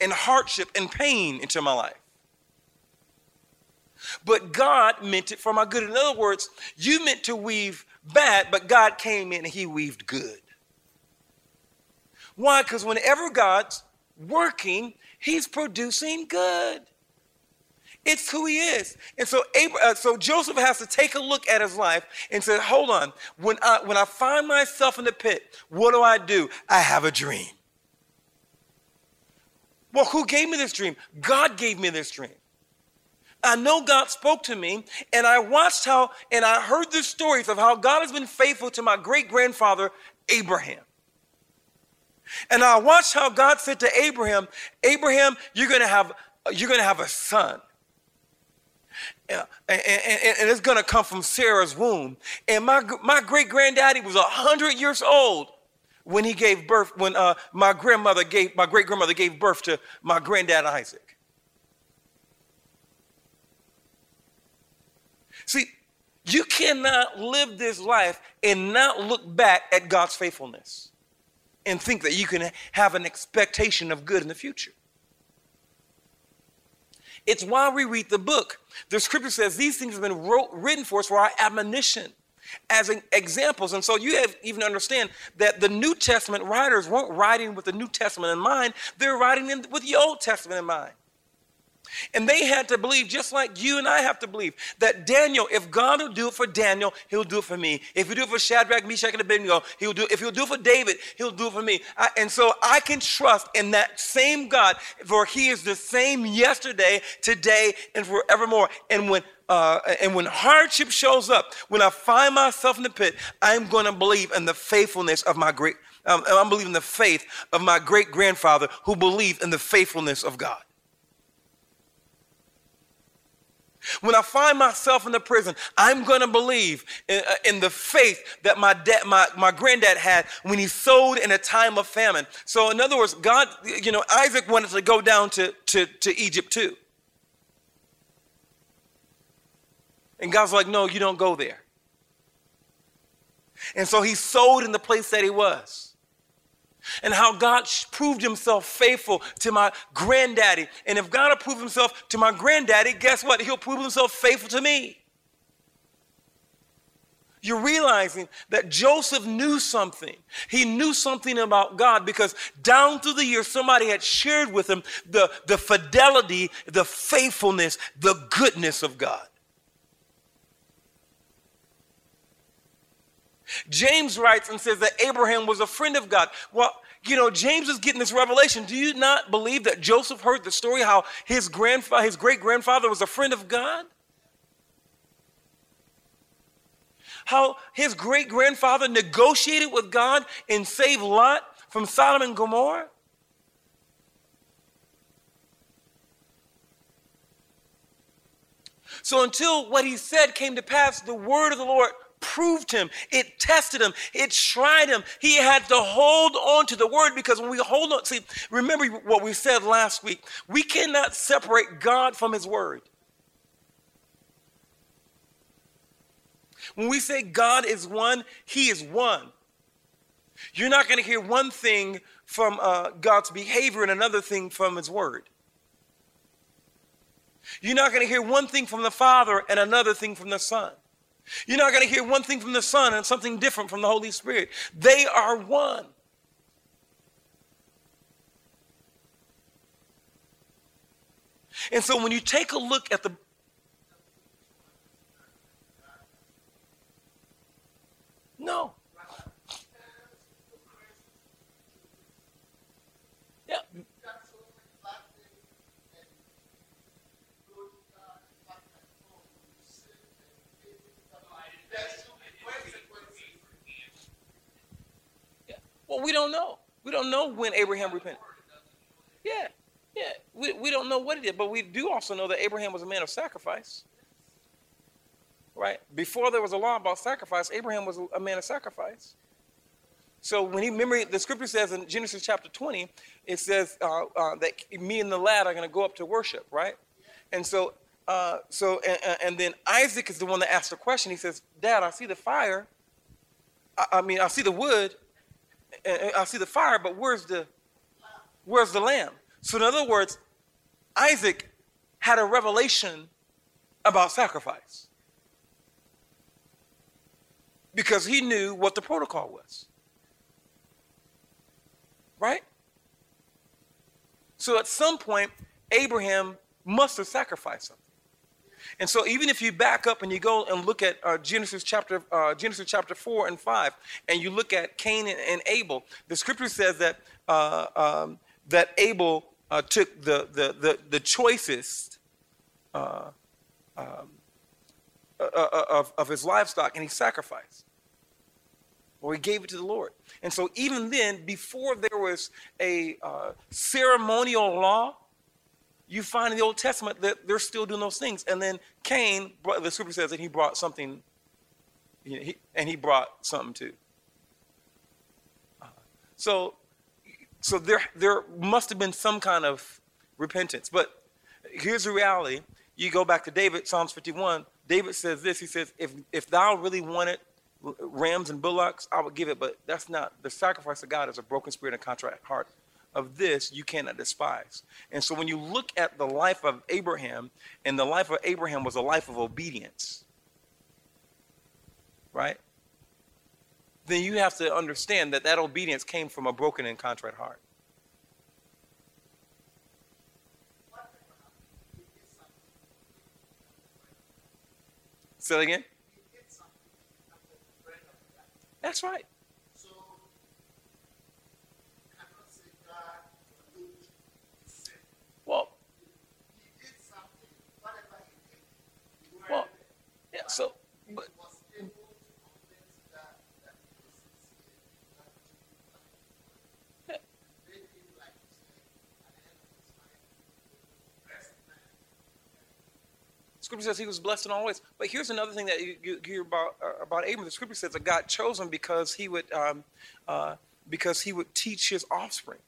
A: and hardship and pain into my life. But God meant it for my good. In other words, you meant to weave bad, but God came in and he weaved good. Why? Because whenever God's working, He's producing good. It's who he is. And so, Abraham, uh, so Joseph has to take a look at his life and say, hold on, when I, when I find myself in the pit, what do I do? I have a dream. Well, who gave me this dream? God gave me this dream. I know God spoke to me, and I watched how, and I heard the stories of how God has been faithful to my great grandfather, Abraham. And I watched how God said to Abraham, Abraham, you're going to have, you're going to have a son. And, and, and, it's going to come from Sarah's womb. And my, my great granddaddy was 100 years old when he gave birth, when uh, my grandmother gave, my great grandmother gave birth to my granddad Isaac. See, you cannot live this life and not look back at God's faithfulness and think that you can have an expectation of good in the future. It's why we read the book. The scripture says these things have been wrote, written for us for our admonition as examples. And so you have even understand that the New Testament writers weren't writing with the New Testament in mind, they're writing in, with the Old Testament in mind. And they had to believe, just like you and I have to believe, that Daniel, if God will do it for Daniel, he'll do it for me. If he'll do it for Shadrach, Meshach, and Abednego, he'll do it. If he'll do it for David, he'll do it for me. I, and so I can trust in that same God, for he is the same yesterday, today, and forevermore. And when uh, and when hardship shows up, when I find myself in the pit, I'm going to believe in the faithfulness of my great, um, I'm believing the faith of my great grandfather who believed in the faithfulness of God. When I find myself in the prison, I'm going to believe in, uh, in, the faith that my, dad, my, my granddad had when he sowed in a time of famine. So, in other words, God, you know, Isaac wanted to go down to, to, to Egypt too. And God's like, no, you don't go there. And so he sowed in the place that he was and how God proved himself faithful to my granddaddy. And if God will prove himself to my granddaddy, guess what? He'll prove himself faithful to me. You're realizing that Joseph knew something. He knew something about God because down through the years, somebody had shared with him the, the fidelity, the faithfulness, the goodness of God. James writes and says that Abraham was a friend of God. Well, you know, James is getting this revelation. Do you not believe that Joseph heard the story how his grandfather, his great grandfather was a friend of God? How his great grandfather negotiated with God and saved Lot from Sodom and Gomorrah? So until what he said came to pass, the word of the Lord proved him, it tested him, it tried him. He had to hold on to the word because when we hold on, see, remember what we said last week. We cannot separate God from his word. When we say God is one, he is one. You're not going to hear one thing from uh, God's behavior and another thing from his word. You're not going to hear one thing from the Father and another thing from the Son. You're not going to hear one thing from the Son and something different from the Holy Spirit. They are one. And so when you take a look at the No. Well, we don't know. We don't know when Abraham repented. Yeah, yeah. We, we don't know what it is, but we do also know that Abraham was a man of sacrifice. Right? Before there was a law about sacrifice, Abraham was a man of sacrifice. So when he remember the scripture says in Genesis chapter 20, it says uh, uh, that me and the lad are going to go up to worship, right? And so, uh, so and, and, then Isaac is the one that asked the question. He says, "Dad, I see the fire. I, I mean, I see the wood, I see the fire, but where's the where's the lamb? So in other words, Isaac had a revelation about sacrifice. Because he knew what the protocol was. Right? So at some point, Abraham must have sacrificed something. And so even if you back up and you go and look at uh, Genesis chapter uh, Genesis chapter four and five, and you look at Cain and, and Abel, the scripture says that uh, um, that Abel uh, took the the the, the choicest uh, um, uh, of, of his livestock and he sacrificed. Or he gave it to the Lord. And so even then, before there was a ceremonial law you find in the Old Testament that they're still doing those things. And then Cain, the scripture says that he brought something, he, and he brought something too. Uh, so, so there, there must have been some kind of repentance. But here's the reality. You go back to David, Psalms 51, David says this. He says, if, if thou really wanted rams and bullocks, I would give it, but that's not the sacrifice of God is a broken spirit and contrite heart. Of this you cannot despise. And so when you look at the life of Abraham, and the life of Abraham was a life of obedience, right? Then you have to understand that that obedience came from a broken and contrite heart. Say that again. That's right. Well, well, yeah. So, but Scripture says he was blessed in all ways. But here's another thing that you, you hear about uh, about Abram. The Scripture says that God chose him because he would um, uh, because he would teach his offspring.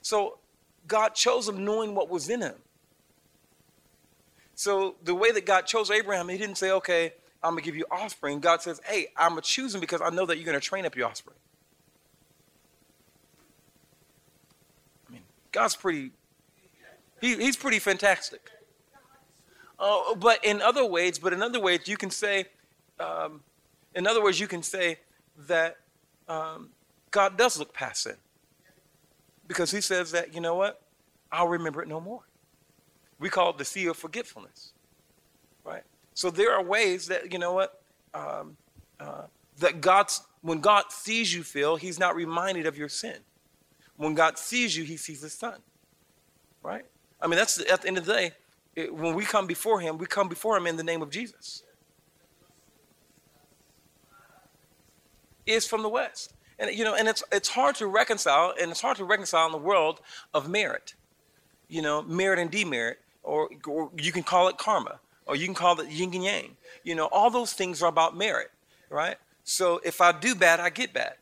A: So God chose him knowing what was in him. So the way that God chose Abraham, He didn't say, "Okay, I'm gonna give you offspring." God says, "Hey, I'm gonna choose him because I know that you're gonna train up your offspring." I mean, God's pretty. He, he's pretty fantastic. Uh, but in other ways, but in other ways, you can say, um, in other words, you can say that um, God does look past sin. Because he says that, you know what? I'll remember it no more. We call it the sea of forgetfulness. Right? So there are ways that, you know what? Um, uh, that God's, when God sees you, Phil, he's not reminded of your sin. When God sees you, he sees his son. Right? I mean, that's at the end of the day, it, when we come before him, we come before him in the name of Jesus. Is from the West. And you know, and it's it's hard to reconcile, and it's hard to reconcile in the world of merit. You know, merit and demerit, or, or you can call it karma, or you can call it yin and yang. You know, all those things are about merit, right? So if I do bad, I get bad,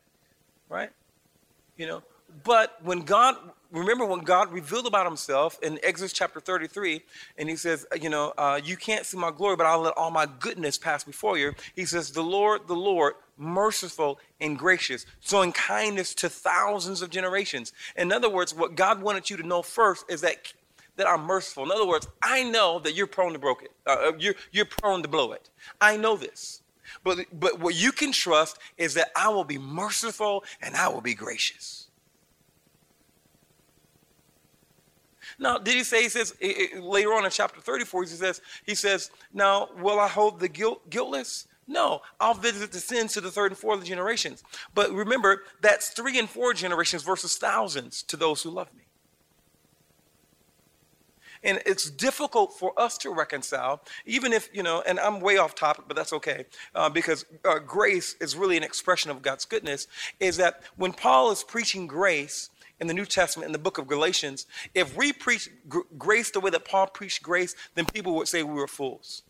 A: right? You know, but when God remember when God revealed about himself in Exodus chapter 33, and he says, you know, uh, you can't see my glory, but I'll let all my goodness pass before you. He says, the Lord, the Lord, merciful and gracious, showing kindness to thousands of generations. In other words, what God wanted you to know first is that that I'm merciful. In other words, I know that you're prone to broke it. Uh, uh you're, you're prone to blow it. I know this. But, but what you can trust is that I will be merciful and I will be gracious. Now, did he say, he says, later on in chapter 34, he says, he says, now, will I hold the guilt, guiltless? No, I'll visit the sins to the third and fourth generations. But remember, that's three and four generations versus thousands to those who love me. And it's difficult for us to reconcile, even if, you know, and I'm way off topic, but that's okay, uh, because uh, grace is really an expression of God's goodness. Is that when Paul is preaching grace, in the New Testament, in the book of Galatians, if we preach gr- grace the way that Paul preached grace, then people would say we were fools.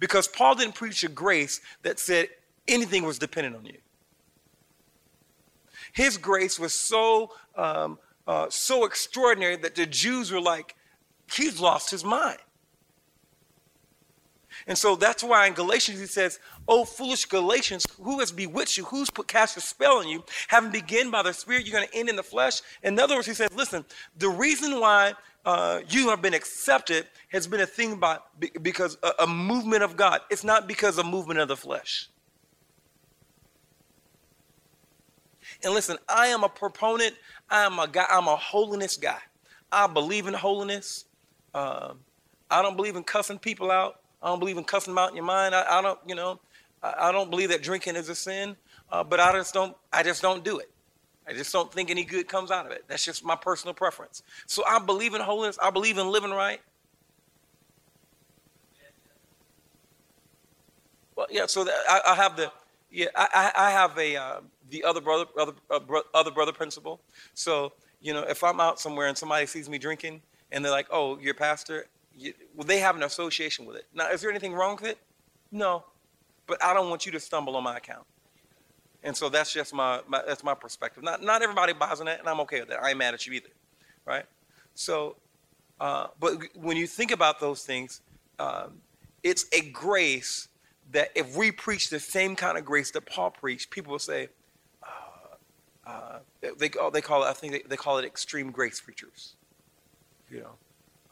A: Because Paul didn't preach a grace that said anything was dependent on you. His grace was so um, uh, so extraordinary that the Jews were like, he's lost his mind. And so that's why in Galatians he says, Oh, foolish Galatians, who has bewitched you? Who's put cast a spell on you? Having begun by the Spirit, you're going to end in the flesh. In other words, he says, Listen, the reason why uh, you have been accepted has been a thing by because a, a movement of God. It's not because a movement of the flesh. And listen, I am a proponent. I am a guy. I'm a holiness guy. I believe in holiness. Um, I don't believe in cussing people out. I don't believe in cussing them out in your mind. I, I don't, you know, I, I, don't believe that drinking is a sin, uh, but I just don't, I just don't do it. I just don't think any good comes out of it. That's just my personal preference. So I believe in holiness. I believe in living right. Well, yeah. So I, I, have the, yeah, I, I have a uh, the other brother, other uh, bro, other brother principle. So you know, if I'm out somewhere and somebody sees me drinking and they're like, "Oh, you're a pastor," you, well, they have an association with it. Now, is there anything wrong with it? No, but I don't want you to stumble on my account. And so that's just my, my that's my perspective. Not not everybody buys in that, and I'm okay with that. I ain't mad at you either, right? So, uh, but when you think about those things, um, it's a grace that if we preach the same kind of grace that Paul preached, people will say, uh, they, they call it, I think they, they, call it extreme grace preachers. You know,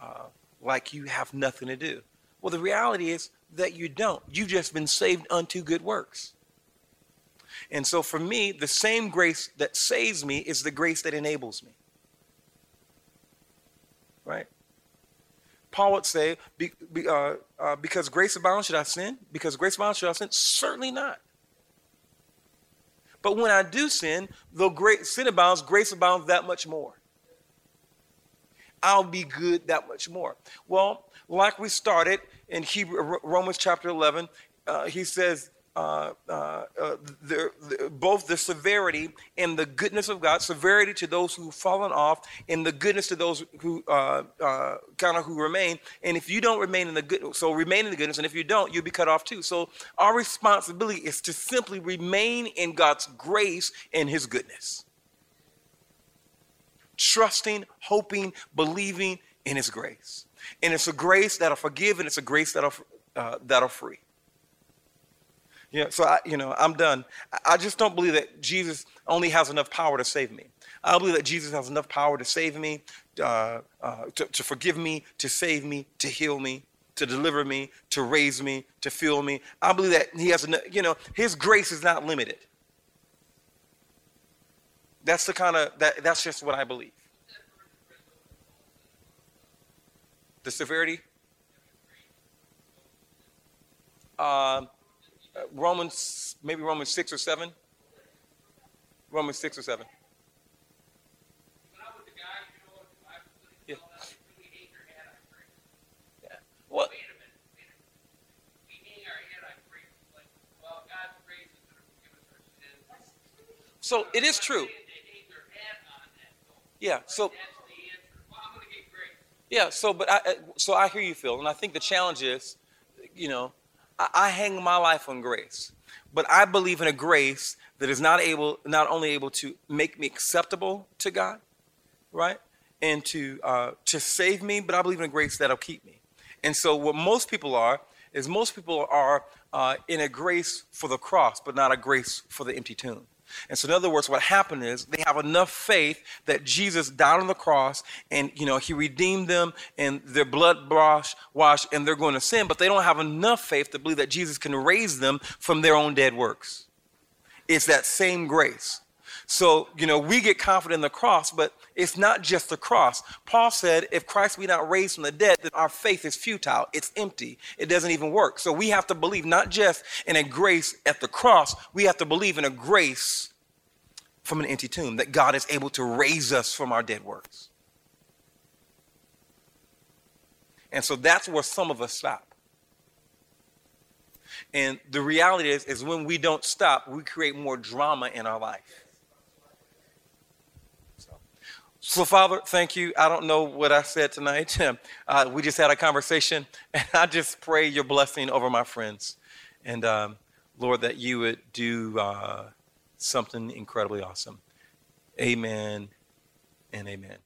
A: uh, like you have nothing to do. Well, the reality is that you don't. You've just been saved unto good works. And so for me, the same grace that saves me is the grace that enables me. Right? Paul would say, be, be, uh, uh, because grace abounds, should I sin? Because grace abounds, should I sin? Certainly not. But when I do sin, though great sin abounds, grace abounds that much more. I'll be good that much more. Well, like we started in Hebrew, Romans chapter 11, uh, he says, uh, uh, uh, the, the, both the severity and the goodness of God, severity to those who've fallen off, and the goodness to those who uh, uh, kind of who remain. And if you don't remain in the good, so remain in the goodness, and if you don't, you'll be cut off too. So our responsibility is to simply remain in God's grace and His goodness, trusting, hoping, believing in His grace. And it's a grace that'll forgive, and it's a grace that'll that'll free. Yeah, so I, you know, I'm done. I just don't believe that Jesus only has enough power to save me. I believe that Jesus has enough power to save me, uh, uh, to, to forgive me, to save me, to heal me, to deliver me, to raise me, to fill me. I believe that He has enough, you know, His grace is not limited. That's the kind of, that, that's just what I believe. The severity? Um, Uh, Romans, maybe Romans 6 or 7? Romans 6 or 7. Yeah. yeah. What? So it is true. Yeah. So. Yeah. So, but I, uh, so I hear you, Phil, and I think the challenge is, you know, I hang my life on grace, but I believe in a grace that is not able, not only able to make me acceptable to God, right, and to uh, to save me, but I believe in a grace that'll keep me. And so, what most people are is most people are uh, in a grace for the cross, but not a grace for the empty tomb. And so, in other words, what happened is they have enough faith that Jesus died on the cross and, you know, he redeemed them and their blood washed, and they're going to sin, but they don't have enough faith to believe that Jesus can raise them from their own dead works. It's that same grace. So, you know, we get confident in the cross, but it's not just the cross. Paul said, if Christ be not raised from the dead, then our faith is futile. It's empty. It doesn't even work. So we have to believe not just in a grace at the cross, we have to believe in a grace from an empty tomb, that God is able to raise us from our dead works. And so that's where some of us stop. And the reality is, is when we don't stop, we create more drama in our life. So, Father, thank you. I don't know what I said tonight. Uh, we just had a conversation, and I just pray your blessing over my friends. And um, Lord, that you would do uh, something incredibly awesome. Amen and amen.